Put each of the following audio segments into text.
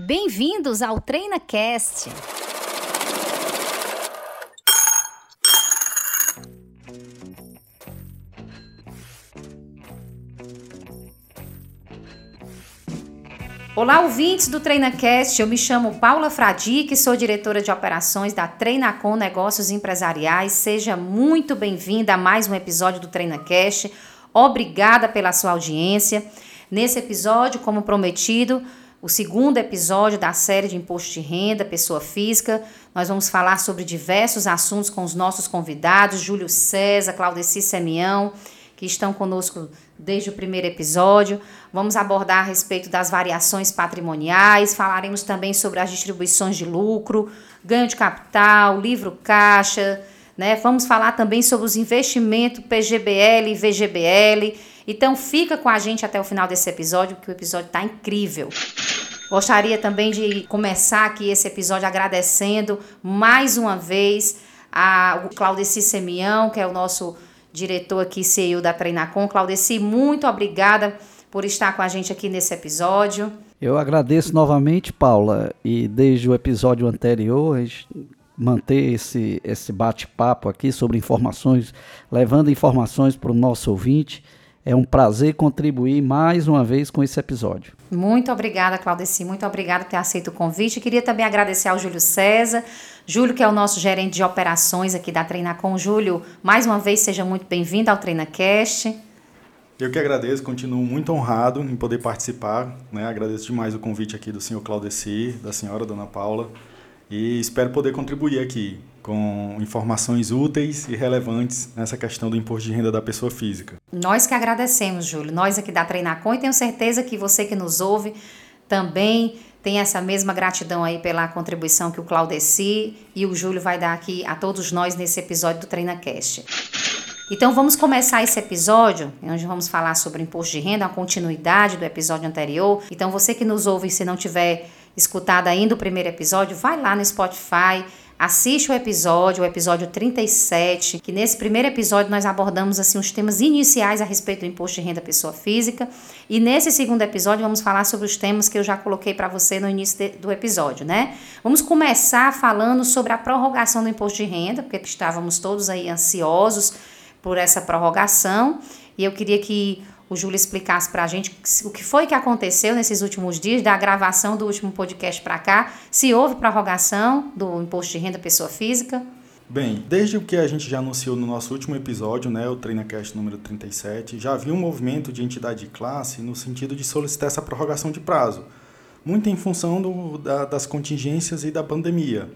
Bem-vindos ao TreinaCast. Olá, ouvintes do TreinaCast. Eu me chamo Paula Fradique, sou diretora de operações da Treinacom Negócios Empresariais. Seja muito bem-vinda a mais um episódio do TreinaCast. Obrigada pela sua audiência. Nesse episódio, como prometido, o segundo episódio da série de imposto de renda, pessoa física. Nós vamos falar sobre diversos assuntos com os nossos convidados, Júlio César, Claudeci Semião, que estão conosco desde o primeiro episódio. Vamos abordar a respeito das variações patrimoniais, falaremos também sobre as distribuições de lucro, ganho de capital, livro caixa, né? Vamos falar também sobre os investimentos PGBL e VGBL. Então fica com a gente até o final desse episódio, que o episódio está incrível. Gostaria também de começar aqui esse episódio agradecendo mais uma vez ao Claudeci Semião, que é o nosso diretor aqui, CEO da Treinacom. Claudeci, muito obrigada por estar com a gente aqui nesse episódio. Eu agradeço novamente, Paula, e desde o episódio anterior, manter esse, esse bate-papo aqui sobre informações, levando informações para o nosso ouvinte. É um prazer contribuir mais uma vez com esse episódio. Muito obrigada, Claudeci. Muito obrigada por ter aceito o convite. Queria também agradecer ao Júlio César. Júlio, que é o nosso gerente de operações aqui da Treinacom. Júlio, mais uma vez, seja muito bem-vindo ao TreinaCast. Eu que agradeço, continuo muito honrado em poder participar. Né? Agradeço demais o convite aqui do senhor Claudeci, da senhora Dona Paula, e espero poder contribuir aqui com informações úteis e relevantes nessa questão do imposto de renda da pessoa física. Nós que agradecemos, Júlio. Nós aqui da Treinacom e tenho certeza que você que nos ouve também tem essa mesma gratidão aí pela contribuição que o Claudeci e o Júlio vai dar aqui a todos nós nesse episódio do TreinaCast. Então vamos começar esse episódio, onde vamos falar sobre imposto de renda, a continuidade do episódio anterior. Então você que nos ouve, se não tiver escutado ainda o primeiro episódio, vai lá no Spotify, Assiste o episódio, o episódio 37, que nesse primeiro episódio nós abordamos assim os temas iniciais a respeito do imposto de renda pessoa física, e nesse segundo episódio vamos falar sobre os temas que eu já coloquei para você no início de, do episódio, né? Vamos começar falando sobre a prorrogação do imposto de renda, porque estávamos todos aí ansiosos por essa prorrogação, e eu queria que o Júlio explicasse para a gente o que foi que aconteceu nesses últimos dias, da gravação do último podcast para cá, se houve prorrogação do imposto de renda pessoa física. Bem, desde o que a gente já anunciou no nosso último episódio, né, o TreinaCast número 37, já havia um movimento de entidade de classe no sentido de solicitar essa prorrogação de prazo, muito em função do, da, das contingências e da pandemia.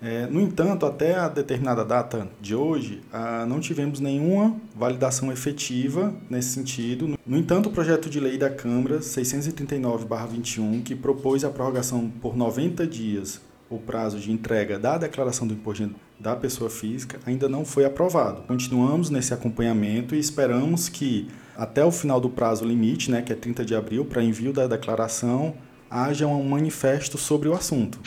É, no entanto, até a determinada data de hoje, ah, não tivemos nenhuma validação efetiva nesse sentido. No entanto, o projeto de lei da Câmara 639-21, que propôs a prorrogação por 90 dias o prazo de entrega da declaração do imposto da pessoa física, ainda não foi aprovado. Continuamos nesse acompanhamento e esperamos que até o final do prazo limite, né, que é 30 de abril, para envio da declaração, haja um manifesto sobre o assunto.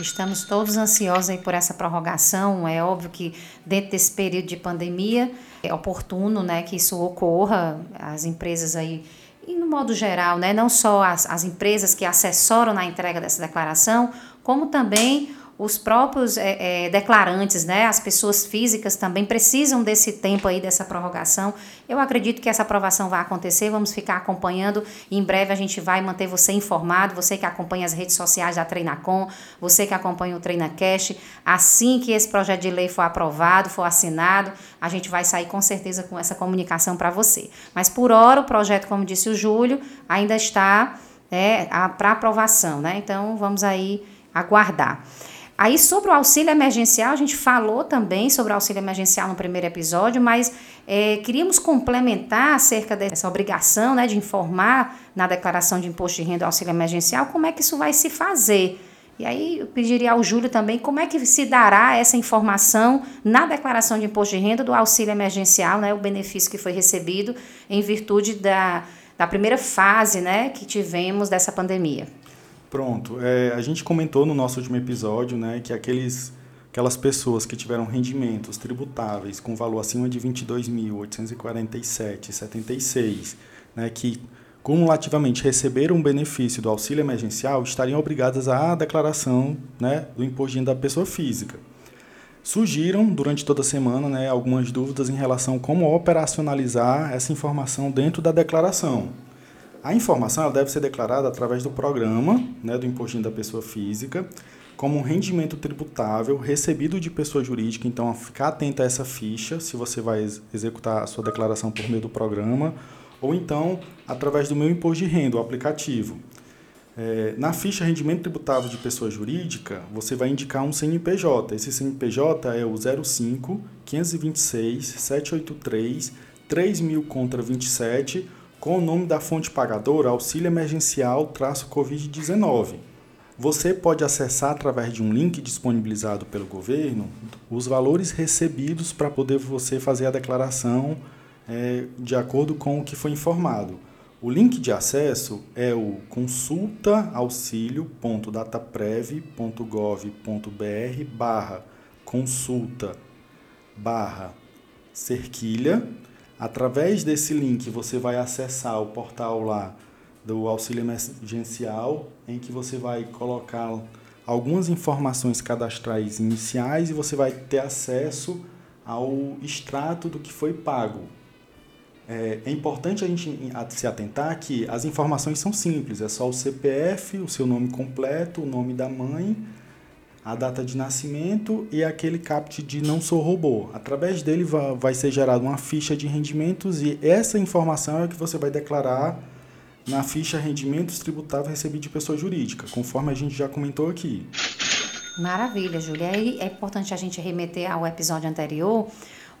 Estamos todos ansiosos aí por essa prorrogação. É óbvio que dentro desse período de pandemia é oportuno, né, que isso ocorra. As empresas aí e no modo geral, né, não só as, as empresas que assessoram na entrega dessa declaração, como também os próprios é, é, declarantes, né, as pessoas físicas também precisam desse tempo aí, dessa prorrogação. Eu acredito que essa aprovação vai acontecer, vamos ficar acompanhando. Em breve a gente vai manter você informado, você que acompanha as redes sociais da Treinacom, você que acompanha o TreinaCast. Assim que esse projeto de lei for aprovado, for assinado, a gente vai sair com certeza com essa comunicação para você. Mas por hora o projeto, como disse o Júlio, ainda está é, para aprovação, né? Então vamos aí aguardar. Aí, sobre o auxílio emergencial, a gente falou também sobre o auxílio emergencial no primeiro episódio, mas é, queríamos complementar acerca dessa obrigação né, de informar na declaração de imposto de renda do auxílio emergencial como é que isso vai se fazer. E aí eu pediria ao Júlio também como é que se dará essa informação na declaração de imposto de renda do auxílio emergencial, né, o benefício que foi recebido em virtude da, da primeira fase né, que tivemos dessa pandemia. Pronto. É, a gente comentou no nosso último episódio né, que aqueles, aquelas pessoas que tiveram rendimentos tributáveis com valor acima de R$ 22.847,76, né, que cumulativamente receberam um benefício do auxílio emergencial estariam obrigadas à declaração né, do imposto da pessoa física. Surgiram durante toda a semana né, algumas dúvidas em relação a como operacionalizar essa informação dentro da declaração. A informação deve ser declarada através do programa né, do imposto da pessoa física como um rendimento tributável recebido de pessoa jurídica. Então, ficar atento a essa ficha se você vai executar a sua declaração por meio do programa ou então através do meu imposto de renda, o aplicativo. É, na ficha rendimento tributável de pessoa jurídica, você vai indicar um CNPJ. Esse CNPJ é o 05 526 783 3000 contra 27 com o nome da fonte pagadora Auxílio Emergencial traço Covid-19. Você pode acessar através de um link disponibilizado pelo governo os valores recebidos para poder você fazer a declaração é, de acordo com o que foi informado. O link de acesso é o consultaauxilio.dataprev.gov.br barra consulta barra cerquilha. Através desse link você vai acessar o portal lá do auxílio emergencial, em que você vai colocar algumas informações cadastrais iniciais e você vai ter acesso ao extrato do que foi pago. É, é importante a gente se atentar que as informações são simples, é só o CPF, o seu nome completo, o nome da mãe, a data de nascimento e aquele CAPT de não sou robô. Através dele vai ser gerada uma ficha de rendimentos e essa informação é que você vai declarar na ficha rendimentos tributáveis recebidos de pessoa jurídica, conforme a gente já comentou aqui. Maravilha, Júlia. E é importante a gente remeter ao episódio anterior,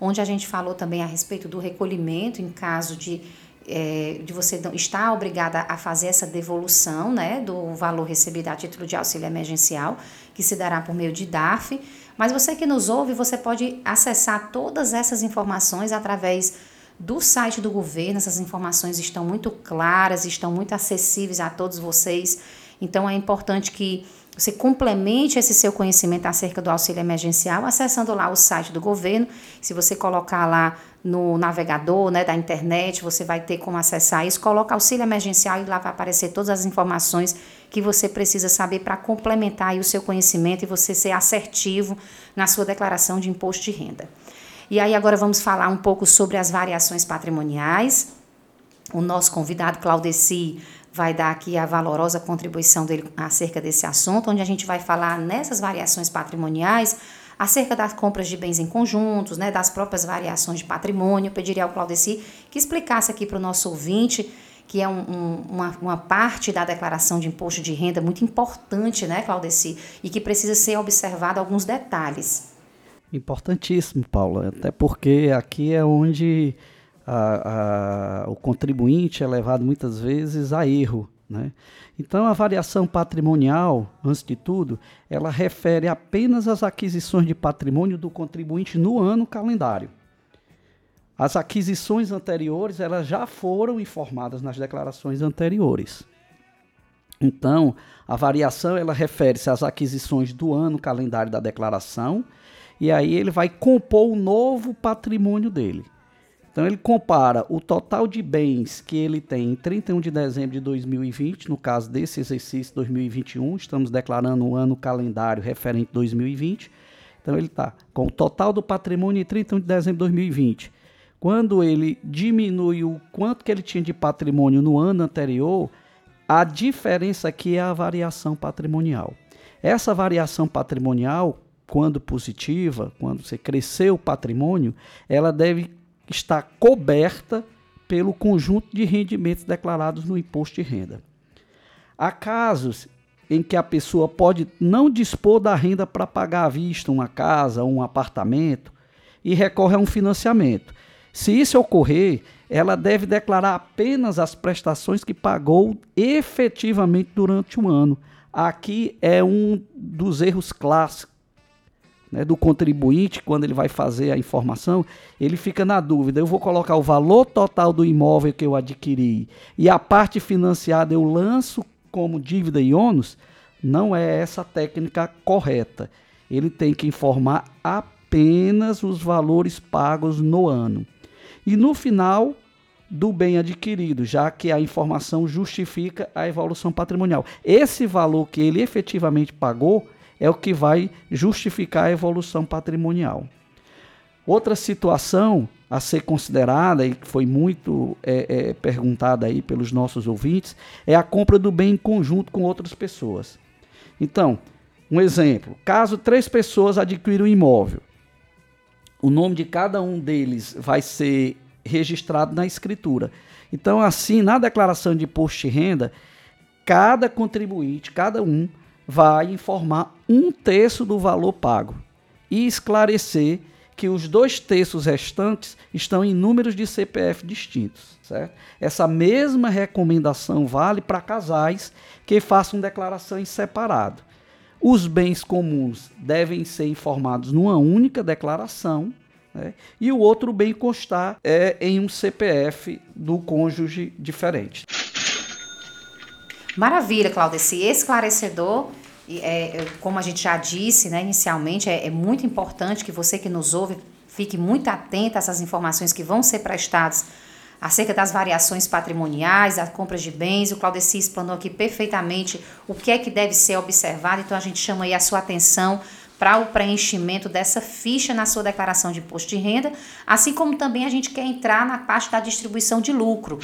onde a gente falou também a respeito do recolhimento em caso de, é, de você estar obrigada a fazer essa devolução né, do valor recebido a título de auxílio emergencial, que se dará por meio de DARF. Mas você que nos ouve, você pode acessar todas essas informações através do site do governo. Essas informações estão muito claras, estão muito acessíveis a todos vocês. Então é importante que você complemente esse seu conhecimento acerca do auxílio emergencial acessando lá o site do governo. Se você colocar lá no navegador né, da internet, você vai ter como acessar isso. Coloca auxílio emergencial e lá vai aparecer todas as informações que você precisa saber para complementar o seu conhecimento e você ser assertivo na sua declaração de imposto de renda. E aí agora vamos falar um pouco sobre as variações patrimoniais. O nosso convidado Claudeci vai dar aqui a valorosa contribuição dele acerca desse assunto, onde a gente vai falar nessas variações patrimoniais acerca das compras de bens em conjuntos, né, das próprias variações de patrimônio. Eu pediria ao Claudeci que explicasse aqui para o nosso ouvinte que é um, um, uma, uma parte da declaração de imposto de renda muito importante, né, Claudeci, e que precisa ser observado alguns detalhes. Importantíssimo, Paula, até porque aqui é onde a, a, o contribuinte é levado muitas vezes a erro. Né? Então, a variação patrimonial, antes de tudo, ela refere apenas às aquisições de patrimônio do contribuinte no ano calendário. As aquisições anteriores elas já foram informadas nas declarações anteriores. Então, a variação ela refere-se às aquisições do ano calendário da declaração e aí ele vai compor o novo patrimônio dele. Então ele compara o total de bens que ele tem em 31 de dezembro de 2020, no caso desse exercício 2021, estamos declarando um ano calendário referente 2020. Então ele está com o total do patrimônio em 31 de dezembro de 2020. Quando ele diminui o quanto que ele tinha de patrimônio no ano anterior, a diferença aqui é a variação patrimonial. Essa variação patrimonial quando positiva, quando você cresceu o patrimônio, ela deve estar coberta pelo conjunto de rendimentos declarados no imposto de renda. Há casos em que a pessoa pode não dispor da renda para pagar à vista uma casa ou um apartamento e recorre a um financiamento. Se isso ocorrer, ela deve declarar apenas as prestações que pagou efetivamente durante o ano. Aqui é um dos erros clássicos né, do contribuinte, quando ele vai fazer a informação, ele fica na dúvida: eu vou colocar o valor total do imóvel que eu adquiri e a parte financiada eu lanço como dívida e ônus? Não é essa a técnica correta. Ele tem que informar apenas os valores pagos no ano. E no final, do bem adquirido, já que a informação justifica a evolução patrimonial. Esse valor que ele efetivamente pagou é o que vai justificar a evolução patrimonial. Outra situação a ser considerada e que foi muito é, é, perguntada aí pelos nossos ouvintes é a compra do bem em conjunto com outras pessoas. Então, um exemplo: caso três pessoas adquiram um imóvel, o nome de cada um deles vai ser registrado na escritura. Então, assim, na declaração de imposto de renda, cada contribuinte, cada um, vai informar um terço do valor pago e esclarecer que os dois terços restantes estão em números de CPF distintos. Certo? Essa mesma recomendação vale para casais que façam declaração em separado. Os bens comuns devem ser informados numa única declaração né? e o outro bem constar é em um CPF do cônjuge diferente. Maravilha, Claudeci, esclarecedor. É, como a gente já disse né, inicialmente, é, é muito importante que você que nos ouve fique muito atento a essas informações que vão ser prestadas acerca das variações patrimoniais, das compras de bens. O Claudeci explanou aqui perfeitamente o que é que deve ser observado, então a gente chama aí a sua atenção para o preenchimento dessa ficha na sua declaração de imposto de renda, assim como também a gente quer entrar na parte da distribuição de lucro.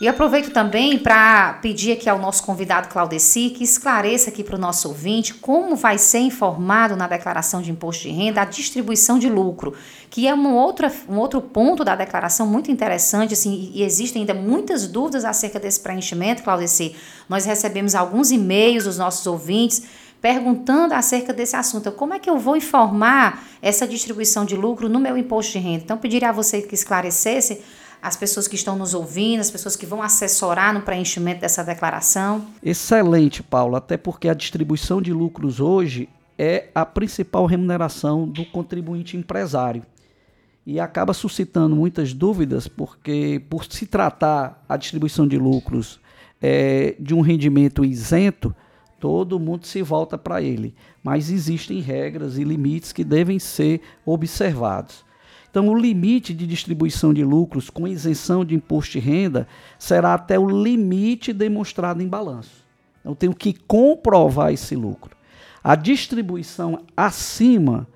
E aproveito também para pedir aqui ao nosso convidado Claudeci que esclareça aqui para o nosso ouvinte como vai ser informado na declaração de imposto de renda a distribuição de lucro, que é uma outra, um outro ponto da declaração muito interessante, assim, e existem ainda muitas dúvidas acerca desse preenchimento, Claudeci. Nós recebemos alguns e-mails dos nossos ouvintes perguntando acerca desse assunto. Como é que eu vou informar essa distribuição de lucro no meu imposto de renda? Então, pediria a você que esclarecesse as pessoas que estão nos ouvindo, as pessoas que vão assessorar no preenchimento dessa declaração? Excelente, Paulo, até porque a distribuição de lucros hoje é a principal remuneração do contribuinte empresário. E acaba suscitando muitas dúvidas, porque por se tratar a distribuição de lucros é, de um rendimento isento, todo mundo se volta para ele. Mas existem regras e limites que devem ser observados. Então, o limite de distribuição de lucros com isenção de imposto de renda será até o limite demonstrado em balanço. Eu tenho que comprovar esse lucro. A distribuição acima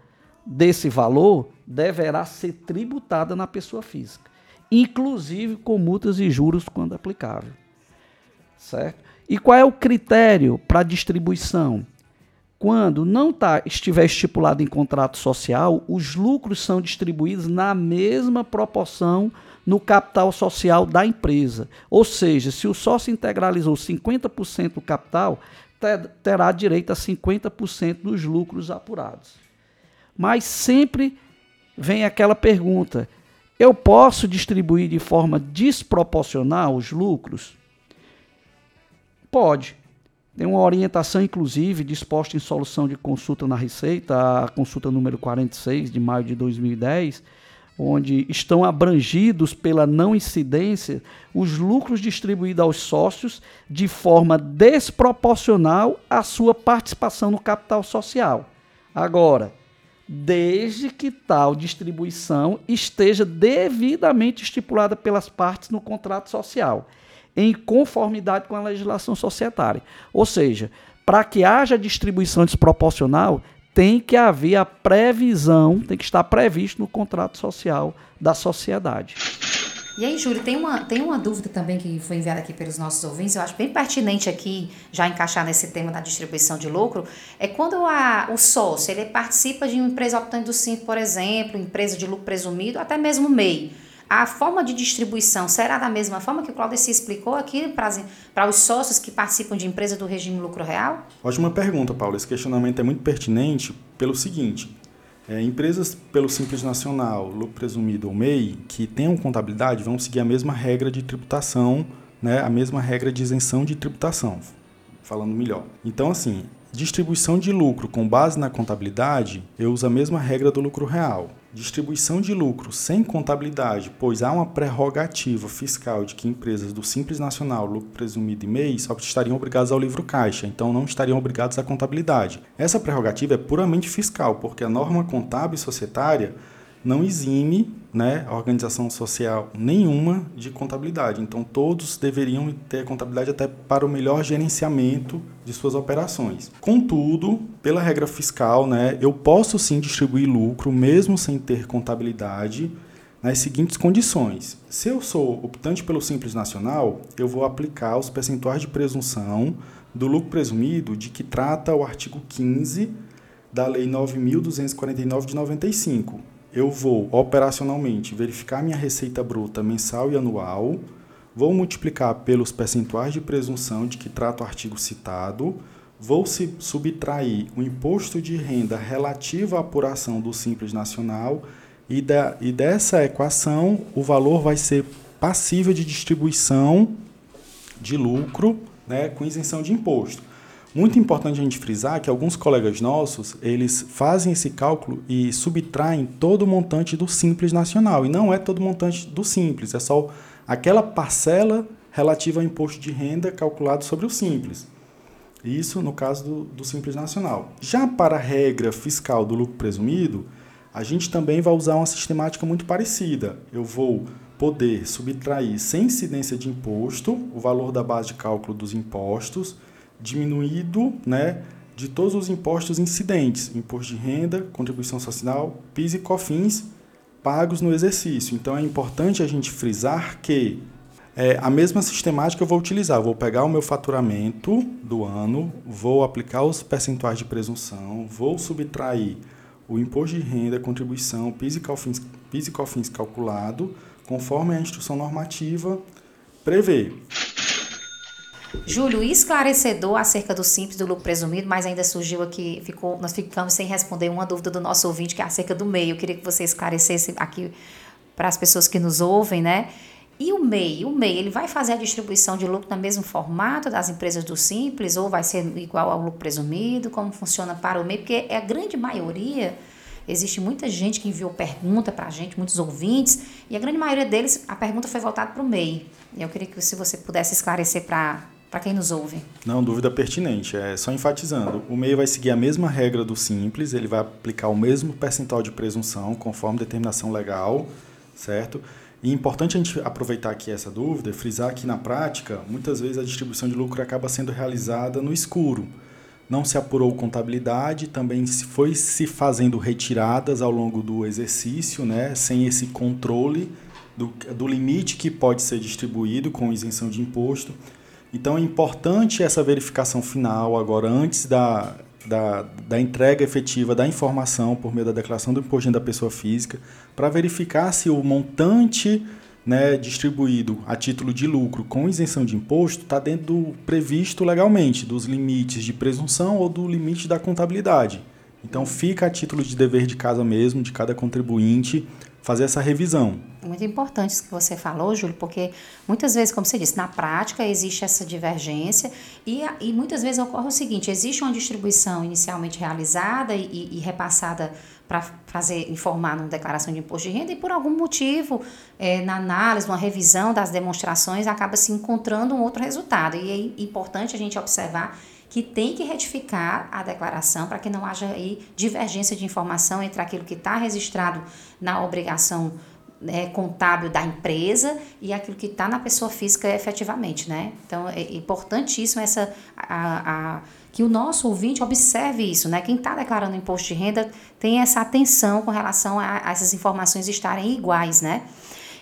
desse valor deverá ser tributada na pessoa física, inclusive com multas e juros quando aplicável. Certo? E qual é o critério para distribuição? Quando não tá, estiver estipulado em contrato social, os lucros são distribuídos na mesma proporção no capital social da empresa. Ou seja, se o sócio integralizou 50% do capital, terá direito a 50% dos lucros apurados. Mas sempre vem aquela pergunta: eu posso distribuir de forma desproporcional os lucros? Pode. Tem uma orientação, inclusive, disposta em solução de consulta na Receita, a consulta número 46 de maio de 2010, onde estão abrangidos pela não incidência os lucros distribuídos aos sócios de forma desproporcional à sua participação no capital social. Agora, desde que tal distribuição esteja devidamente estipulada pelas partes no contrato social em conformidade com a legislação societária. Ou seja, para que haja distribuição desproporcional, tem que haver a previsão, tem que estar previsto no contrato social da sociedade. E aí, Júlio, tem uma, tem uma dúvida também que foi enviada aqui pelos nossos ouvintes, eu acho bem pertinente aqui, já encaixar nesse tema da distribuição de lucro, é quando a, o sócio ele participa de uma empresa optante do SINF, por exemplo, empresa de lucro presumido, até mesmo MEI a forma de distribuição será da mesma forma que o Claudio se explicou aqui para os sócios que participam de empresa do regime lucro real? Ótima pergunta, Paulo. Esse questionamento é muito pertinente pelo seguinte. É, empresas pelo Simples Nacional, lucro presumido ou MEI, que tenham contabilidade, vão seguir a mesma regra de tributação, né, a mesma regra de isenção de tributação, falando melhor. Então, assim, distribuição de lucro com base na contabilidade, eu uso a mesma regra do lucro real distribuição de lucro sem contabilidade, pois há uma prerrogativa fiscal de que empresas do Simples Nacional, lucro presumido e MEI, só estariam obrigadas ao livro caixa, então não estariam obrigados à contabilidade. Essa prerrogativa é puramente fiscal, porque a norma contábil societária não exime né, a organização social nenhuma de contabilidade. Então, todos deveriam ter contabilidade até para o melhor gerenciamento de suas operações. Contudo, pela regra fiscal, né, eu posso sim distribuir lucro mesmo sem ter contabilidade nas seguintes condições. Se eu sou optante pelo Simples Nacional, eu vou aplicar os percentuais de presunção do lucro presumido de que trata o artigo 15 da Lei 9.249 de 95. Eu vou operacionalmente verificar minha receita bruta mensal e anual, vou multiplicar pelos percentuais de presunção de que trata o artigo citado, vou subtrair o imposto de renda relativo à apuração do Simples Nacional. E, da, e dessa equação o valor vai ser passível de distribuição de lucro né, com isenção de imposto. Muito importante a gente frisar que alguns colegas nossos, eles fazem esse cálculo e subtraem todo o montante do Simples Nacional. E não é todo o montante do Simples, é só aquela parcela relativa ao imposto de renda calculado sobre o Simples. Isso no caso do, do Simples Nacional. Já para a regra fiscal do lucro presumido, a gente também vai usar uma sistemática muito parecida. Eu vou poder subtrair sem incidência de imposto o valor da base de cálculo dos impostos, diminuído né, de todos os impostos incidentes, imposto de renda, contribuição social, PIS e COFINS, pagos no exercício. Então é importante a gente frisar que é, a mesma sistemática eu vou utilizar. Eu vou pegar o meu faturamento do ano, vou aplicar os percentuais de presunção, vou subtrair o imposto de renda, contribuição, PIS e COFINS, PIS e COFINS calculado, conforme a instrução normativa prevê. Júlio, esclarecedor acerca do simples do lucro presumido, mas ainda surgiu aqui, ficou, nós ficamos sem responder uma dúvida do nosso ouvinte, que é acerca do MEI. Eu queria que você esclarecesse aqui para as pessoas que nos ouvem, né? E o MEI? O MEI, ele vai fazer a distribuição de lucro no mesmo formato das empresas do Simples ou vai ser igual ao lucro presumido? Como funciona para o MEI? Porque é a grande maioria, existe muita gente que enviou pergunta para a gente, muitos ouvintes, e a grande maioria deles, a pergunta foi voltada para o MEI. Eu queria que se você pudesse esclarecer para para quem nos ouve. Não, dúvida pertinente. É só enfatizando. O MEI vai seguir a mesma regra do Simples, ele vai aplicar o mesmo percentual de presunção conforme determinação legal, certo? E é importante a gente aproveitar aqui essa dúvida e frisar que na prática, muitas vezes a distribuição de lucro acaba sendo realizada no escuro. Não se apurou contabilidade, também foi se fazendo retiradas ao longo do exercício, né, sem esse controle do, do limite que pode ser distribuído com isenção de imposto. Então é importante essa verificação final agora, antes da, da, da entrega efetiva da informação por meio da declaração do imposto da pessoa física, para verificar se o montante né, distribuído a título de lucro com isenção de imposto está dentro do previsto legalmente, dos limites de presunção ou do limite da contabilidade. Então fica a título de dever de casa mesmo, de cada contribuinte, fazer essa revisão. Muito importante isso que você falou, Júlio, porque muitas vezes, como você disse, na prática existe essa divergência e, e muitas vezes ocorre o seguinte: existe uma distribuição inicialmente realizada e, e repassada para fazer informar numa declaração de imposto de renda e por algum motivo é, na análise, numa revisão das demonstrações acaba se encontrando um outro resultado e é importante a gente observar que tem que retificar a declaração para que não haja aí divergência de informação entre aquilo que está registrado na obrigação né, contábil da empresa e aquilo que está na pessoa física efetivamente, né? Então é importantíssimo essa a, a, que o nosso ouvinte observe isso, né? Quem está declarando imposto de renda tem essa atenção com relação a, a essas informações estarem iguais, né?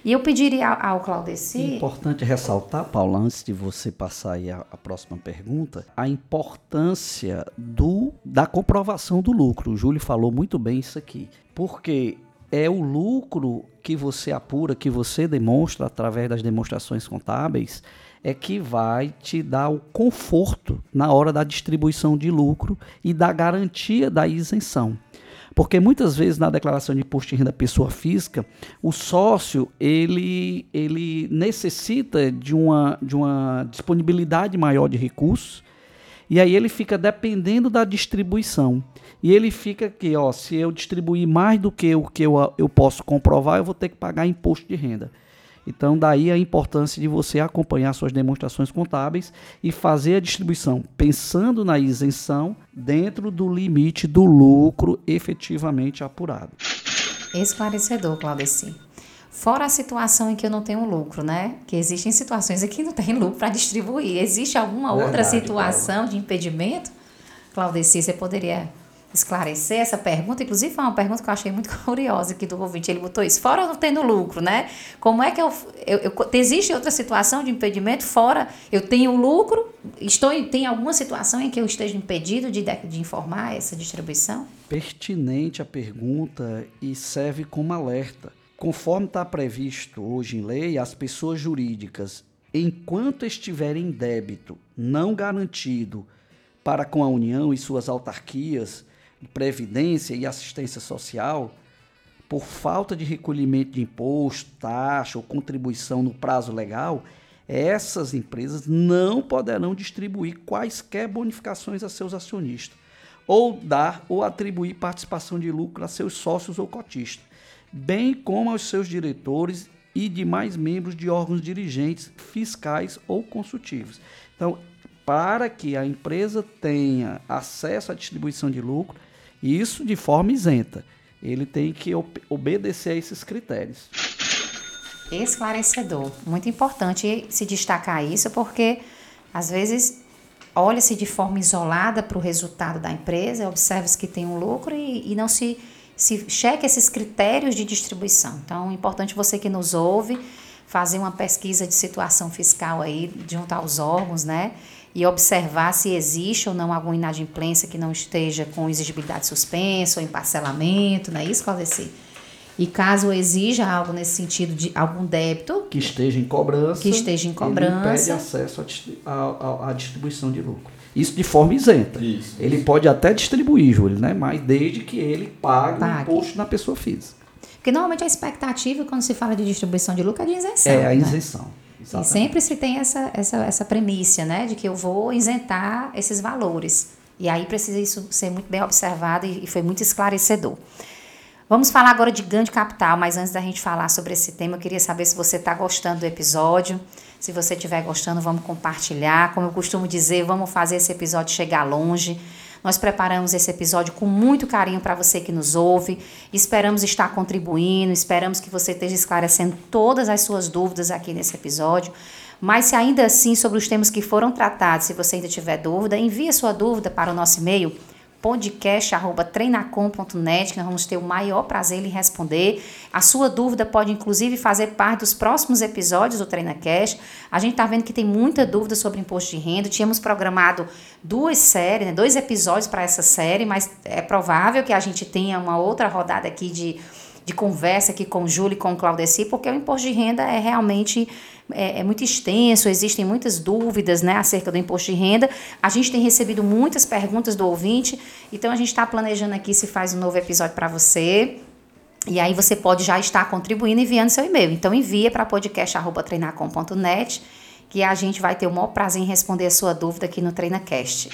E eu pediria ao Claudeci. Importante ressaltar, Paula, antes de você passar aí a, a, próxima pergunta, a importância do, da comprovação do lucro. O Júlio falou muito bem isso aqui. Porque é o lucro que você apura, que você demonstra através das demonstrações contábeis, é que vai te dar o conforto na hora da distribuição de lucro e da garantia da isenção. Porque muitas vezes na declaração de imposto de renda pessoa física, o sócio ele, ele necessita de uma, de uma disponibilidade maior de recursos e aí ele fica dependendo da distribuição. E ele fica aqui, ó, se eu distribuir mais do que o que eu, eu posso comprovar, eu vou ter que pagar imposto de renda. Então, daí a importância de você acompanhar suas demonstrações contábeis e fazer a distribuição pensando na isenção dentro do limite do lucro efetivamente apurado. Esclarecedor, Claudeci. Fora a situação em que eu não tenho lucro, né? Que existem situações em que não tem lucro para distribuir. Existe alguma Verdade, outra situação Paula. de impedimento? Claudeci, você poderia esclarecer essa pergunta. Inclusive, foi uma pergunta que eu achei muito curiosa aqui do ouvinte. Ele botou isso, fora não tendo lucro, né? Como é que eu, eu, eu existe outra situação de impedimento fora eu tenho lucro, estou tem alguma situação em que eu esteja impedido de, de informar essa distribuição? Pertinente a pergunta e serve como alerta. Conforme está previsto hoje em lei, as pessoas jurídicas, enquanto estiverem em débito não garantido para com a União e suas autarquias, previdência e assistência social, por falta de recolhimento de imposto, taxa ou contribuição no prazo legal, essas empresas não poderão distribuir quaisquer bonificações a seus acionistas, ou dar ou atribuir participação de lucro a seus sócios ou cotistas, bem como aos seus diretores e demais membros de órgãos dirigentes, fiscais ou consultivos. Então, para que a empresa tenha acesso à distribuição de lucro, isso de forma isenta. Ele tem que obedecer a esses critérios. Esclarecedor. Muito importante se destacar isso, porque às vezes olha-se de forma isolada para o resultado da empresa, observa-se que tem um lucro e, e não se, se checa esses critérios de distribuição. Então, é importante você que nos ouve fazer uma pesquisa de situação fiscal aí junto aos órgãos, né? E observar se existe ou não alguma inadimplência que não esteja com exigibilidade suspensa ou em parcelamento, não é isso, Claudeci? E caso exija algo nesse sentido de algum débito que esteja em cobrança, que esteja em cobrança, ele impede acesso à distribuição de lucro. Isso de forma isenta. Isso, ele isso. pode até distribuir, Júlio, né? mas desde que ele pague, pague. o imposto na pessoa física. Porque normalmente a expectativa quando se fala de distribuição de lucro é de isenção. É a né? Exatamente. E sempre se tem essa, essa, essa premissa, né, de que eu vou isentar esses valores. E aí precisa isso ser muito bem observado e, e foi muito esclarecedor. Vamos falar agora de ganho de capital, mas antes da gente falar sobre esse tema, eu queria saber se você está gostando do episódio. Se você estiver gostando, vamos compartilhar. Como eu costumo dizer, vamos fazer esse episódio chegar longe. Nós preparamos esse episódio com muito carinho para você que nos ouve. Esperamos estar contribuindo, esperamos que você esteja esclarecendo todas as suas dúvidas aqui nesse episódio. Mas se ainda assim sobre os temas que foram tratados, se você ainda tiver dúvida, envie sua dúvida para o nosso e-mail podcast@treinacom.net, que nós vamos ter o maior prazer em responder. A sua dúvida pode inclusive fazer parte dos próximos episódios do TreinaCast. A gente está vendo que tem muita dúvida sobre imposto de renda. Tínhamos programado duas séries, né, dois episódios para essa série, mas é provável que a gente tenha uma outra rodada aqui de de conversa aqui com o Júlio e com o Claudeci, porque o imposto de renda é realmente é, é, muito extenso, existem muitas dúvidas né, acerca do imposto de renda. A gente tem recebido muitas perguntas do ouvinte, então a gente está planejando aqui se faz um novo episódio para você. E aí você pode já estar contribuindo enviando seu e-mail. Então envia para podcast.treinacom.net que a gente vai ter o maior prazer em responder a sua dúvida aqui no TreinaCast.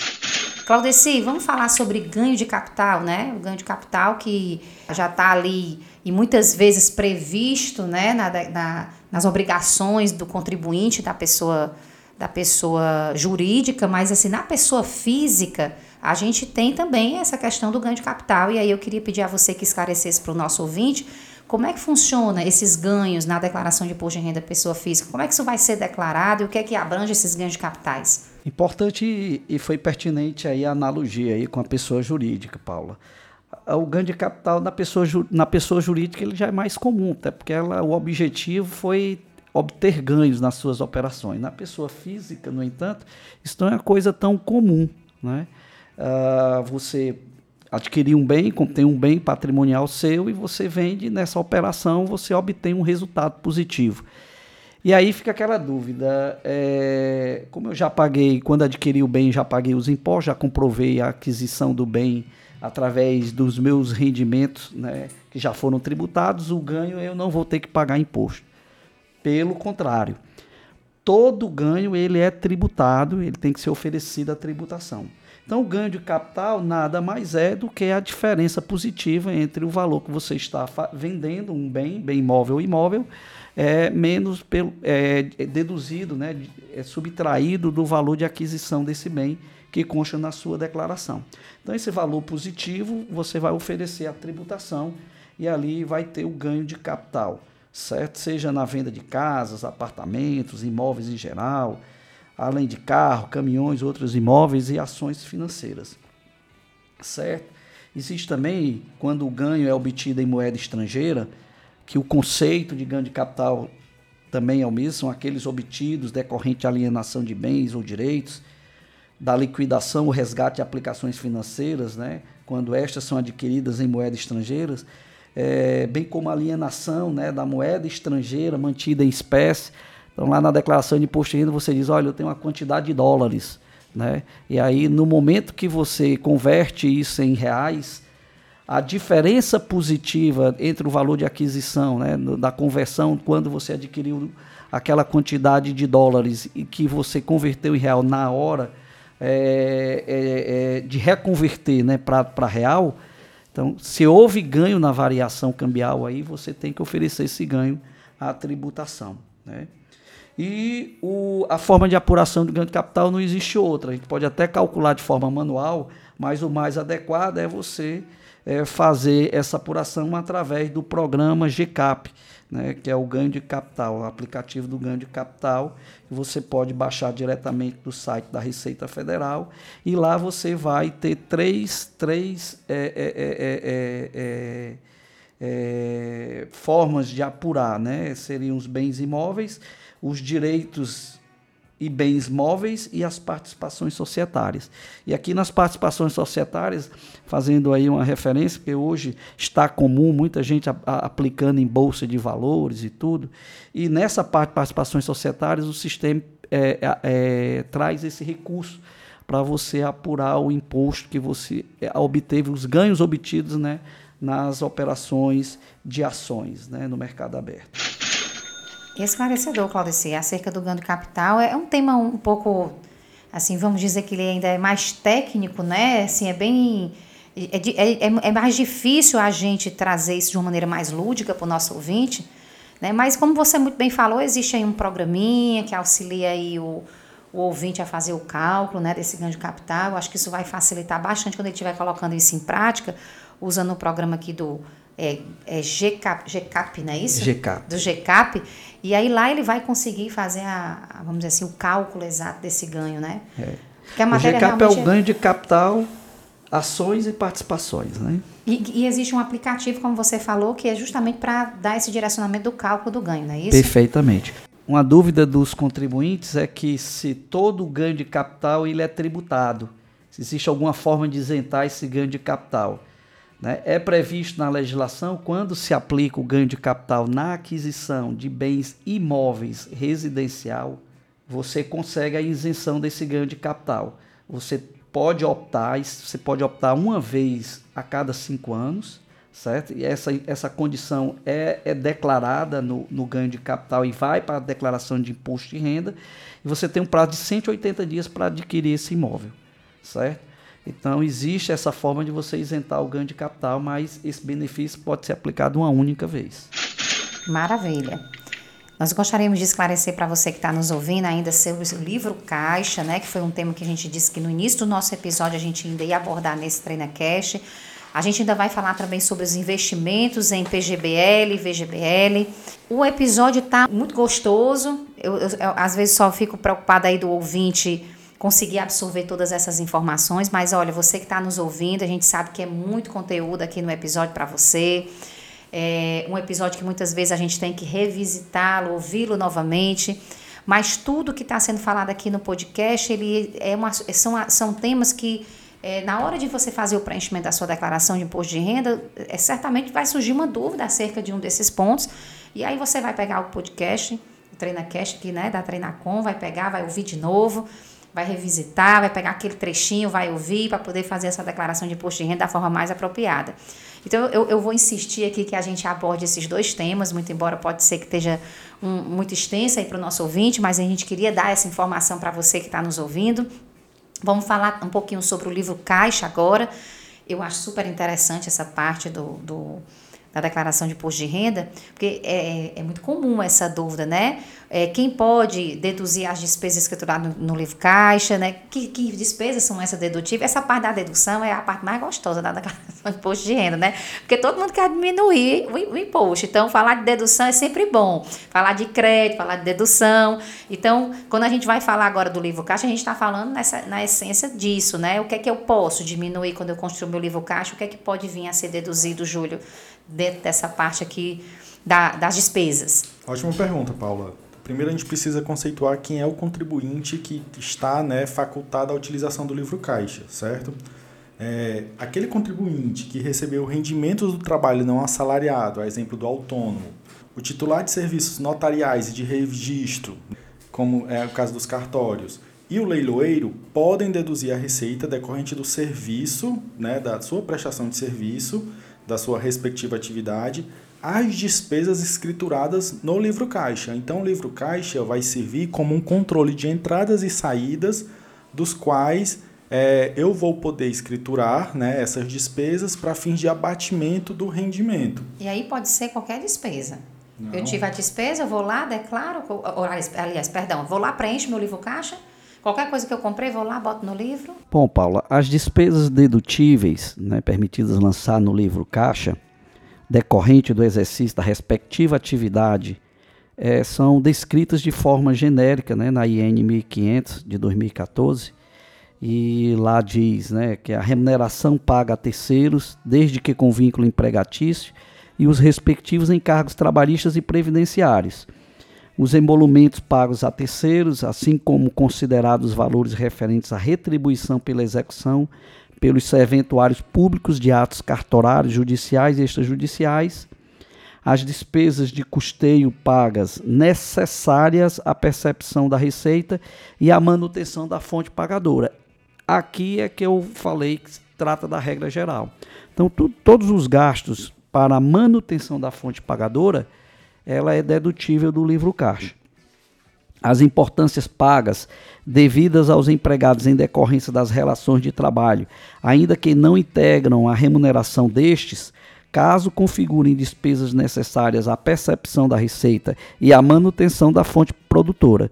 Claudeci, vamos falar sobre ganho de capital, né? O ganho de capital que já está ali e muitas vezes previsto né, na, na, nas obrigações do contribuinte, da pessoa, da pessoa jurídica, mas assim, na pessoa física, a gente tem também essa questão do ganho de capital. E aí eu queria pedir a você que esclarecesse para o nosso ouvinte como é que funciona esses ganhos na declaração de imposto de renda da pessoa física? Como é que isso vai ser declarado e o que é que abrange esses ganhos de capitais? Importante e foi pertinente aí a analogia aí com a pessoa jurídica, Paula o ganho de capital na pessoa, na pessoa jurídica ele já é mais comum, até porque ela, o objetivo foi obter ganhos nas suas operações. Na pessoa física, no entanto, isso não é uma coisa tão comum. Né? Uh, você adquirir um bem, tem um bem patrimonial seu e você vende nessa operação, você obtém um resultado positivo. E aí fica aquela dúvida, é, como eu já paguei, quando adquiri o bem, já paguei os impostos, já comprovei a aquisição do bem através dos meus rendimentos né, que já foram tributados, o ganho eu não vou ter que pagar imposto. Pelo contrário, todo ganho ele é tributado, ele tem que ser oferecido à tributação. Então, o ganho de capital nada mais é do que a diferença positiva entre o valor que você está vendendo, um bem, bem imóvel ou imóvel, é, menos pelo, é, deduzido, né, é subtraído do valor de aquisição desse bem que consta na sua declaração. Então, esse valor positivo você vai oferecer à tributação e ali vai ter o ganho de capital, certo? Seja na venda de casas, apartamentos, imóveis em geral, além de carro, caminhões, outros imóveis e ações financeiras, certo? Existe também, quando o ganho é obtido em moeda estrangeira, que o conceito de ganho de capital também é o mesmo, são aqueles obtidos decorrente de alienação de bens ou direitos, da liquidação, o resgate de aplicações financeiras, né, quando estas são adquiridas em moedas estrangeiras, é, bem como a alienação né, da moeda estrangeira mantida em espécie. Então, lá na declaração de imposto de renda, você diz: olha, eu tenho uma quantidade de dólares. Né? E aí, no momento que você converte isso em reais, a diferença positiva entre o valor de aquisição, né, da conversão, quando você adquiriu aquela quantidade de dólares e que você converteu em real na hora é, é, é, de reconverter né, para real, então, se houve ganho na variação cambial aí, você tem que oferecer esse ganho à tributação. Né? E o, a forma de apuração do ganho de capital não existe outra. A gente pode até calcular de forma manual, mas o mais adequado é você é, fazer essa apuração através do programa GCAP, né, que é o ganho de capital, o aplicativo do ganho de capital, que você pode baixar diretamente do site da Receita Federal, e lá você vai ter três, três é, é, é, formas de apurar, né? seriam os bens imóveis, os direitos e bens móveis e as participações societárias. E aqui nas participações societárias, fazendo aí uma referência, porque hoje está comum muita gente a, a, aplicando em bolsa de valores e tudo, e nessa parte de participações societárias o sistema é, é, é traz esse recurso para você apurar o imposto que você é, obteve, os ganhos obtidos né, nas operações de ações né, no mercado aberto. Esclarecedor, Claudice, acerca do ganho de capital. É um tema um pouco, assim, vamos dizer que ele ainda é mais técnico, né? Assim, é bem. É, é, é, é mais difícil a gente trazer isso de uma maneira mais lúdica para o nosso ouvinte, né? Mas, como você muito bem falou, existe aí um programinha que auxilia aí o, o ouvinte a fazer o cálculo né, desse ganho de capital. Eu acho que isso vai facilitar bastante quando ele estiver colocando isso em prática, usando o programa aqui do é, é GCAP, GCAP, não é isso? GCAP. Do GCAP. E aí lá ele vai conseguir fazer, a, vamos dizer assim, o cálculo exato desse ganho, né? É. Porque a matéria o GCAP é o ganho de capital, ações e participações, né? E, e, existe um aplicativo, como você falou, que é justamente para dar esse direcionamento do cálculo do ganho, não é isso? Perfeitamente. Uma dúvida dos contribuintes é que se todo ganho de capital ele é tributado, se existe alguma forma de isentar esse ganho de capital. Né? É previsto na legislação quando se aplica o ganho de capital na aquisição de bens imóveis residencial, você consegue a isenção desse ganho de capital. Você pode optar, você pode optar uma vez a cada cinco anos, certo? E essa, essa condição é, é declarada no, no ganho de capital e vai para a declaração de imposto de renda. E você tem um prazo de 180 dias para adquirir esse imóvel, certo? Então, existe essa forma de você isentar o ganho de capital, mas esse benefício pode ser aplicado uma única vez. Maravilha. Nós gostaríamos de esclarecer para você que está nos ouvindo ainda sobre o livro Caixa, né, que foi um tema que a gente disse que no início do nosso episódio a gente ainda ia abordar nesse TreinaCast. A gente ainda vai falar também sobre os investimentos em PGBL, VGBL. O episódio está muito gostoso. Eu, eu, eu, às vezes só fico preocupada aí do ouvinte conseguir absorver todas essas informações, mas olha, você que está nos ouvindo, a gente sabe que é muito conteúdo aqui no episódio para você. É um episódio que muitas vezes a gente tem que revisitá-lo, ouvi-lo novamente. Mas tudo que está sendo falado aqui no podcast, ele é uma, são, são temas que, é, na hora de você fazer o preenchimento da sua declaração de imposto de renda, é, certamente vai surgir uma dúvida acerca de um desses pontos. E aí você vai pegar o podcast, o TreinaCast aqui, né, da Treinacom, vai pegar, vai ouvir de novo vai revisitar, vai pegar aquele trechinho, vai ouvir para poder fazer essa declaração de imposto de renda da forma mais apropriada. Então, eu, eu vou insistir aqui que a gente aborde esses dois temas, muito embora pode ser que esteja um, muito extensa para o nosso ouvinte, mas a gente queria dar essa informação para você que está nos ouvindo. Vamos falar um pouquinho sobre o livro Caixa agora. Eu acho super interessante essa parte do, do da declaração de imposto de renda, porque é, é muito comum essa dúvida, né? É, quem pode deduzir as despesas escrituradas no, no, livro caixa, né? Que, que, despesas são essas dedutíveis? Essa parte da dedução é a parte mais gostosa da declaração de imposto de renda, né? Porque todo mundo quer diminuir o, o, imposto. Então, falar de dedução é sempre bom. Falar de crédito, falar de dedução. Então, quando a gente vai falar agora do livro caixa, a gente está falando nessa, na essência disso, né? O que é que eu posso diminuir quando eu construo meu livro caixa? O que é que pode vir a ser deduzido, Júlio, dentro dessa parte aqui da, das despesas? Ótima pergunta, Paula. Primeiro a gente precisa conceituar quem é o contribuinte que está né, facultado à utilização do livro caixa, certo? É, aquele contribuinte que recebeu rendimentos do trabalho não assalariado, a exemplo do autônomo, o titular de serviços notariais e de registro, como é o caso dos cartórios, e o leiloeiro podem deduzir a receita decorrente do serviço, né, da sua prestação de serviço, da sua respectiva atividade, as despesas escrituradas no livro caixa. Então, o livro caixa vai servir como um controle de entradas e saídas, dos quais é, eu vou poder escriturar né, essas despesas para fins de abatimento do rendimento. E aí pode ser qualquer despesa. Não. Eu tive a despesa, eu vou lá, declaro, aliás, perdão, vou lá, preencho meu livro caixa, Qualquer coisa que eu comprei, vou lá, boto no livro. Bom, Paula, as despesas dedutíveis, né, permitidas lançar no livro caixa, decorrente do exercício da respectiva atividade é, são descritas de forma genérica né, na IN 1500 de 2014 e lá diz né, que a remuneração paga a terceiros desde que com vínculo empregatício e os respectivos encargos trabalhistas e previdenciários. Os emolumentos pagos a terceiros, assim como considerados valores referentes à retribuição pela execução pelos serventuários públicos de atos cartorários, judiciais e extrajudiciais, as despesas de custeio pagas necessárias à percepção da receita e à manutenção da fonte pagadora. Aqui é que eu falei que se trata da regra geral. Então, tu, todos os gastos para a manutenção da fonte pagadora, ela é dedutível do livro caixa as importâncias pagas devidas aos empregados em decorrência das relações de trabalho, ainda que não integram a remuneração destes, caso configurem despesas necessárias à percepção da receita e à manutenção da fonte produtora.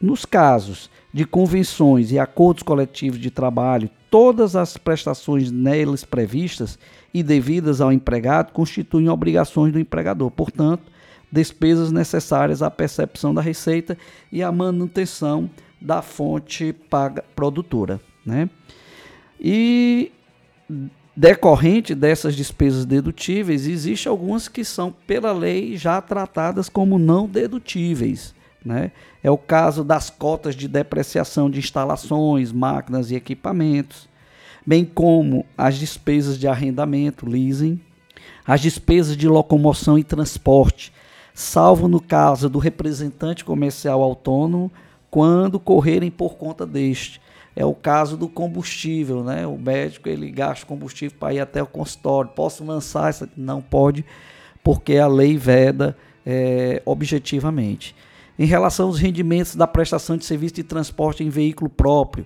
Nos casos de convenções e acordos coletivos de trabalho, todas as prestações neles previstas e devidas ao empregado constituem obrigações do empregador. Portanto, despesas necessárias à percepção da receita e à manutenção da fonte paga produtora. Né? E decorrente dessas despesas dedutíveis, existem algumas que são, pela lei, já tratadas como não dedutíveis. Né? É o caso das cotas de depreciação de instalações, máquinas e equipamentos, bem como as despesas de arrendamento, leasing, as despesas de locomoção e transporte, salvo no caso do representante comercial autônomo, quando correrem por conta deste. É o caso do combustível, né? O médico ele gasta combustível para ir até o consultório. Posso lançar essa? Não pode, porque a lei veda é, objetivamente. Em relação aos rendimentos da prestação de serviço de transporte em veículo próprio,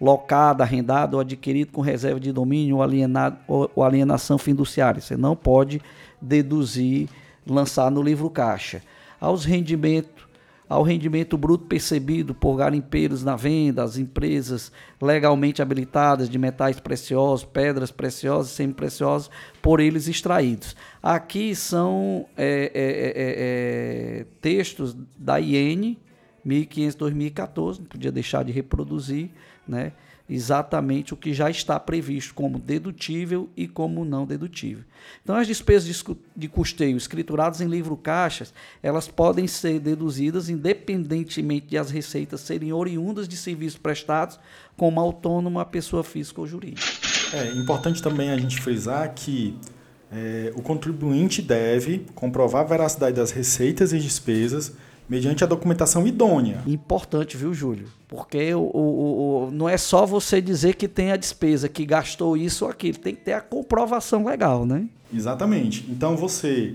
locado, arrendado ou adquirido com reserva de domínio ou, alienado, ou alienação fiduciária, você não pode deduzir lançar no livro caixa. Aos rendimento, ao rendimento bruto percebido por garimpeiros na venda, as empresas legalmente habilitadas de metais preciosos, pedras preciosas, semi-preciosas, por eles extraídos. Aqui são é, é, é, é, é textos da IN 1500-2014, não podia deixar de reproduzir, né? Exatamente o que já está previsto como dedutível e como não dedutível. Então, as despesas de custeio escrituradas em livro caixas, elas podem ser deduzidas independentemente de as receitas serem oriundas de serviços prestados como autônomo a pessoa física ou jurídica. É importante também a gente frisar que é, o contribuinte deve comprovar a veracidade das receitas e despesas mediante a documentação idônea. Importante, viu, Júlio? Porque o, o, o, não é só você dizer que tem a despesa, que gastou isso ou aquilo, tem que ter a comprovação legal, né? Exatamente. Então você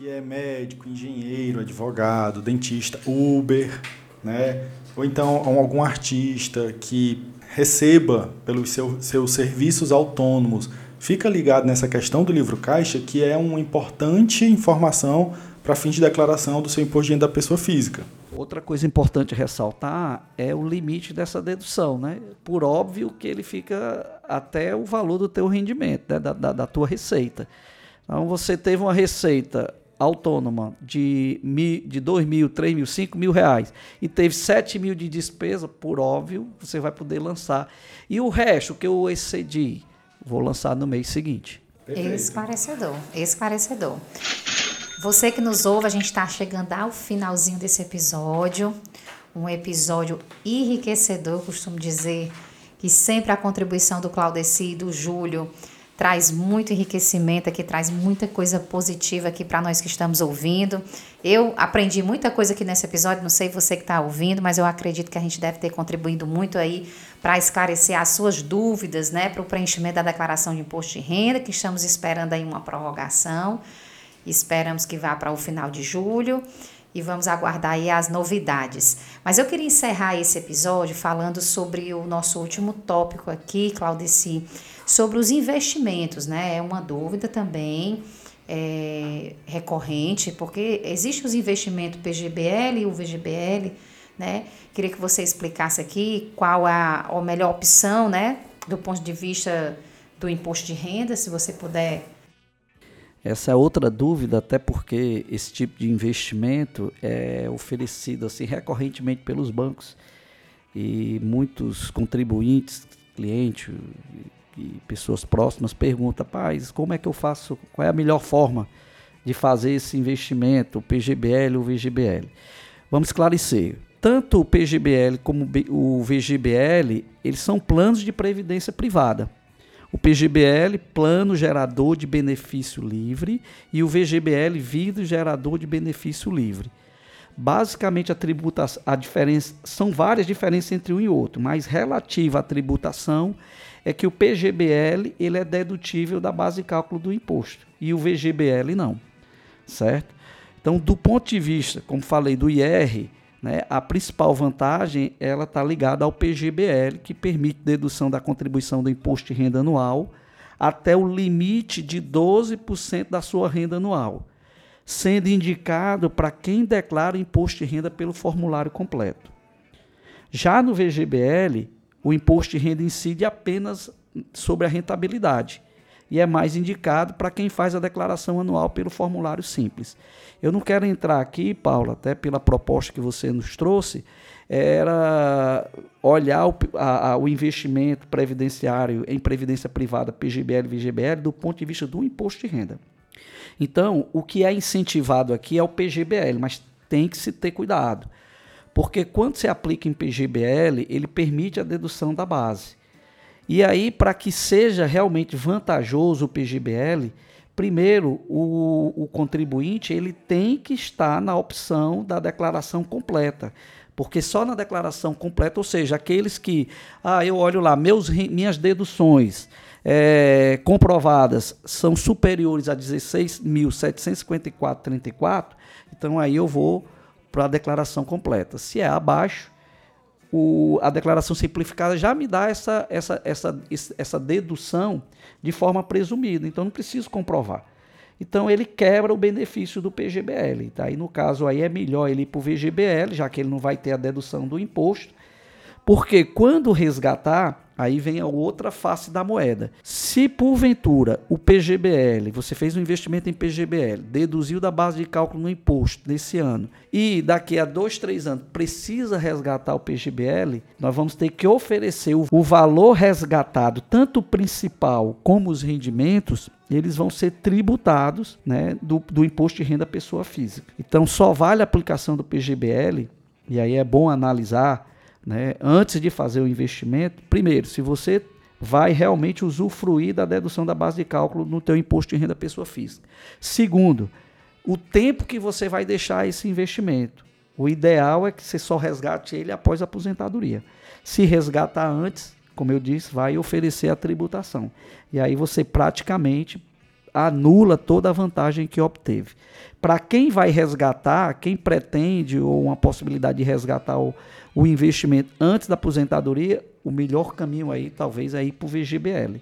que é médico, engenheiro, advogado, dentista, Uber, né? Ou então algum artista que receba pelos seu, seus serviços autônomos, fica ligado nessa questão do livro caixa, que é uma importante informação para fins de declaração do seu imposto de renda da pessoa física. Outra coisa importante ressaltar é o limite dessa dedução, né? Por óbvio que ele fica até o valor do teu rendimento, né? da, da, da tua receita. Então você teve uma receita autônoma de, mil, de 2 mil, 3 mil, 5 mil reais e teve 7 mil de despesa, por óbvio, você vai poder lançar. E o resto que eu excedi, vou lançar no mês seguinte. Perfeito. Esclarecedor, esclarecedor. Você que nos ouve, a gente está chegando ao finalzinho desse episódio. Um episódio enriquecedor, costumo dizer que sempre a contribuição do Claudeci e do Júlio traz muito enriquecimento aqui, traz muita coisa positiva aqui para nós que estamos ouvindo. Eu aprendi muita coisa aqui nesse episódio, não sei você que está ouvindo, mas eu acredito que a gente deve ter contribuído muito aí para esclarecer as suas dúvidas, né, para o preenchimento da declaração de imposto de renda, que estamos esperando aí uma prorrogação. Esperamos que vá para o final de julho e vamos aguardar aí as novidades. Mas eu queria encerrar esse episódio falando sobre o nosso último tópico aqui, Claudeci, sobre os investimentos, né? É uma dúvida também é, recorrente, porque existe os investimentos PGBL e o VGBL, né? Queria que você explicasse aqui qual a, a melhor opção, né? Do ponto de vista do imposto de renda, se você puder essa é outra dúvida, até porque esse tipo de investimento é oferecido assim recorrentemente pelos bancos e muitos contribuintes, clientes e pessoas próximas perguntam: "Paz, como é que eu faço? Qual é a melhor forma de fazer esse investimento, o PGBL ou o VGBL?" Vamos esclarecer. Tanto o PGBL como o VGBL, eles são planos de previdência privada. O PGBL, plano gerador de benefício livre, e o VGBL, vidro gerador de benefício livre. Basicamente, a tributação, a diferença, são várias diferenças entre um e outro, mas relativa à tributação é que o PGBL ele é dedutível da base de cálculo do imposto e o VGBL não, certo? Então, do ponto de vista, como falei, do IR, né? A principal vantagem ela está ligada ao PGBL, que permite dedução da contribuição do imposto de renda anual até o limite de 12% da sua renda anual, sendo indicado para quem declara imposto de renda pelo formulário completo. Já no VGBL, o imposto de renda incide apenas sobre a rentabilidade e é mais indicado para quem faz a declaração anual pelo formulário simples. Eu não quero entrar aqui, Paula, até pela proposta que você nos trouxe, era olhar o, a, a, o investimento previdenciário em previdência privada, PGBL e VGBL, do ponto de vista do imposto de renda. Então, o que é incentivado aqui é o PGBL, mas tem que se ter cuidado. Porque quando se aplica em PGBL, ele permite a dedução da base. E aí, para que seja realmente vantajoso o PGBL, primeiro o, o contribuinte ele tem que estar na opção da declaração completa. Porque só na declaração completa, ou seja, aqueles que, ah, eu olho lá, meus, minhas deduções é, comprovadas são superiores a 16.754,34, então aí eu vou para a declaração completa. Se é abaixo, o, a declaração simplificada já me dá essa, essa, essa, essa dedução de forma presumida, então não preciso comprovar. Então ele quebra o benefício do PGBL. Tá? E no caso aí é melhor ele ir para o VGBL, já que ele não vai ter a dedução do imposto, porque quando resgatar, Aí vem a outra face da moeda. Se porventura o PGBL, você fez um investimento em PGBL, deduziu da base de cálculo no imposto nesse ano, e daqui a dois, três anos precisa resgatar o PGBL, nós vamos ter que oferecer o, valor resgatado, tanto o principal como os rendimentos, eles vão ser tributados né, do, do imposto de renda pessoa física. Então só vale a aplicação do PGBL, e aí é bom analisar né, antes de fazer o investimento, primeiro, se você vai realmente usufruir da dedução da base de cálculo no teu imposto de renda pessoa física. Segundo, o tempo que você vai deixar esse investimento. O ideal é que você só resgate ele após a aposentadoria. Se resgatar antes, como eu disse, vai oferecer a tributação. E aí você praticamente anula toda a vantagem que obteve. Para quem vai resgatar, quem pretende ou uma possibilidade de resgatar o, o investimento antes da aposentadoria, o melhor caminho aí talvez é ir para o VGBL.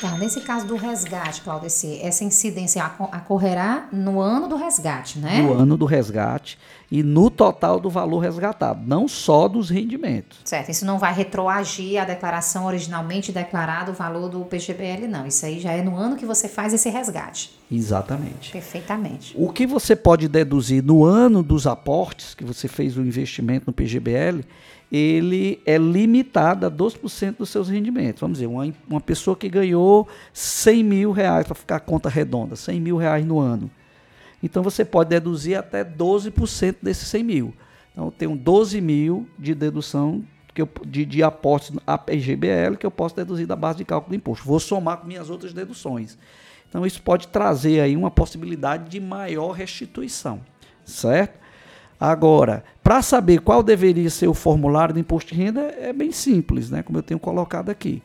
Tá, nesse caso do resgate, Claudeci, essa incidência ocorrerá no ano do resgate, né? No ano do resgate e no total do valor resgatado, não só dos rendimentos. Certo, isso não vai retroagir a declaração originalmente declarada, o valor do PGBL, não. Isso aí já é no ano que você faz esse resgate. Exatamente. Perfeitamente. O que você pode deduzir no ano dos aportes, que você fez o investimento no PGBL, ele é limitado a 2% dos seus rendimentos. Vamos dizer, uma, uma pessoa que ganhou 100 mil reais, para ficar a conta redonda, 100 mil reais no ano. Então você pode deduzir até 12% desses 100 mil. Então eu tenho 12 mil de dedução que eu, de, de aportes a PGBL que eu posso deduzir da base de cálculo do imposto. Vou somar com minhas outras deduções. Então isso pode trazer aí uma possibilidade de maior restituição, certo? Agora, para saber qual deveria ser o formulário do imposto de renda, é bem simples, né? como eu tenho colocado aqui.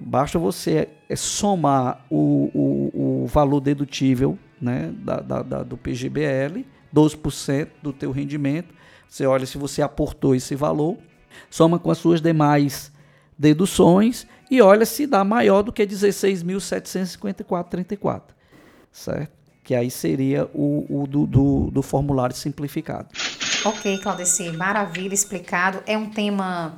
Basta você é, somar o, o, o valor dedutível né, da, da, da, do PGBL, 12% do teu rendimento. Você olha se você aportou esse valor, soma com as suas demais deduções e olha se dá maior do que 16.754,34, certo? Que aí seria o, o do, do, do, formulário simplificado. Ok, Claudeci, maravilha explicado. É um tema,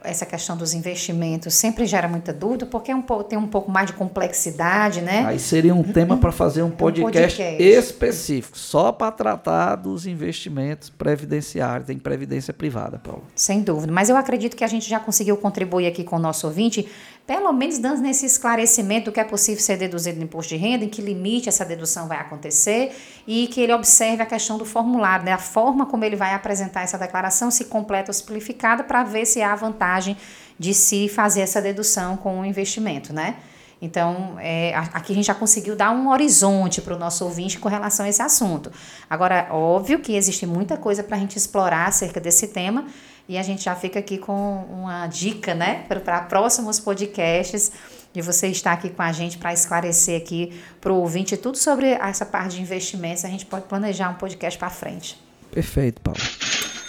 essa questão dos investimentos, sempre gera muita dúvida, porque é um, tem um pouco mais de complexidade, né? Aí seria um tema para fazer um podcast, um podcast, específico, só para tratar dos investimentos previdenciários, em previdência privada, Paulo. Sem dúvida, mas eu acredito que a gente já conseguiu contribuir aqui com o nosso ouvinte pelo menos dando esse esclarecimento do que é possível ser deduzido no imposto de renda, em que limite essa dedução vai acontecer e que ele observe a questão do formulário, né, a forma como ele vai apresentar essa declaração, se completa ou simplificada, para ver se há vantagem de se fazer essa dedução com o investimento, né? Então, é, aqui a gente já conseguiu dar um horizonte para o nosso ouvinte com relação a esse assunto. Agora, óbvio que existe muita coisa para a gente explorar acerca desse tema, e a gente já fica aqui com uma dica, né, para próximos podcasts de você estar aqui com a gente para esclarecer aqui para o ouvinte tudo sobre essa parte de investimentos. A gente pode planejar um podcast para frente. Perfeito, Paulo.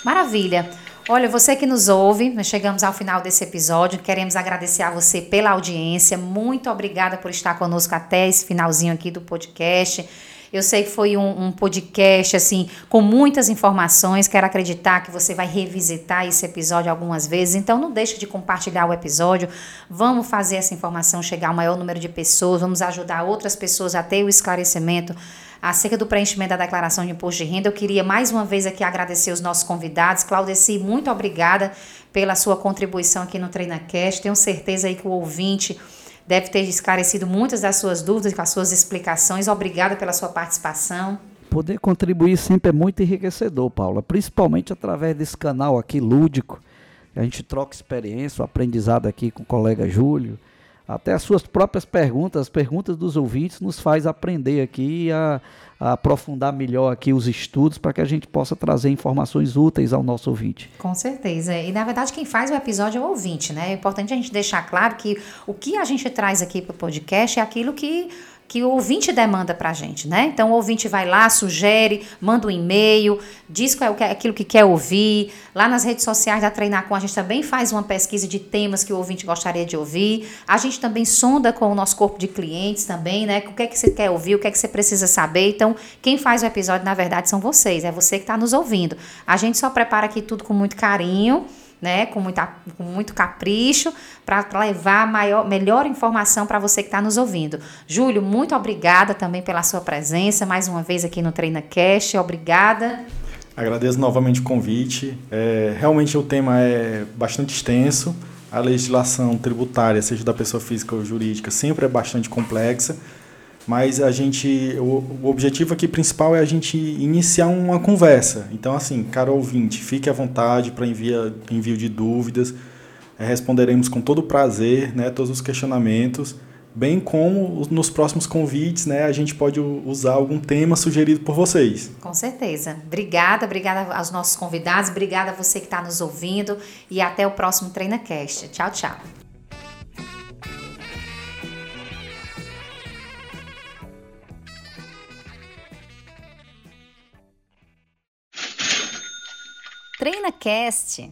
Maravilha. Olha, você que nos ouve, nós chegamos ao final desse episódio. Queremos agradecer a você pela audiência. Muito obrigada por estar conosco até esse finalzinho aqui do podcast. Eu sei que foi um, um, podcast assim com muitas informações. Quero acreditar que você vai revisitar esse episódio algumas vezes. Então não deixe de compartilhar o episódio. Vamos fazer essa informação chegar ao maior número de pessoas. Vamos ajudar outras pessoas a ter o esclarecimento acerca do preenchimento da declaração de imposto de renda. Eu queria mais uma vez aqui agradecer os nossos convidados. Claudeci, muito obrigada pela sua contribuição aqui no TreinaCast. Tenho certeza aí que o ouvinte deve ter esclarecido muitas das suas dúvidas com as suas explicações. Obrigada pela sua participação. Poder contribuir sempre é muito enriquecedor, Paula, principalmente através desse canal aqui lúdico. A gente troca experiência, o aprendizado aqui com o colega Júlio. Até as suas próprias perguntas, as perguntas dos ouvintes, nos faz aprender aqui a, a aprofundar melhor aqui os estudos para que a gente possa trazer informações úteis ao nosso ouvinte. Com certeza. E na verdade quem faz o episódio é o ouvinte, né? É importante a gente deixar claro que o que a gente traz aqui para o podcast é aquilo que que o ouvinte demanda para a gente, né? Então o ouvinte vai lá, sugere, manda um e-mail, diz qual é aquilo que quer ouvir. Lá nas redes sociais da Treinar Com a gente também faz uma pesquisa de temas que o ouvinte gostaria de ouvir. A gente também sonda com o nosso corpo de clientes também, né? O que é que você quer ouvir, o que é que você precisa saber. Então quem faz o episódio na verdade são vocês, é você que está nos ouvindo. A gente só prepara aqui tudo com muito carinho né, com, muita, com muito capricho, para levar maior, melhor informação para você que está nos ouvindo. Júlio, muito obrigada também pela sua presença, mais uma vez aqui no Treina Cash, obrigada. Agradeço novamente o convite. É, realmente o tema é bastante extenso. A legislação tributária, seja da pessoa física ou jurídica, sempre é bastante complexa mas a gente o, o, objetivo aqui principal é a gente iniciar uma conversa. Então assim, caro ouvinte, fique à vontade para envio de dúvidas, é, responderemos com todo prazer, né, todos os questionamentos, bem como nos próximos convites, né, a gente pode usar algum tema sugerido por vocês. Com certeza. Obrigada, obrigada aos nossos convidados, obrigada a você que está nos ouvindo e até o próximo TreinaCast. Tchau, tchau. TreinaCast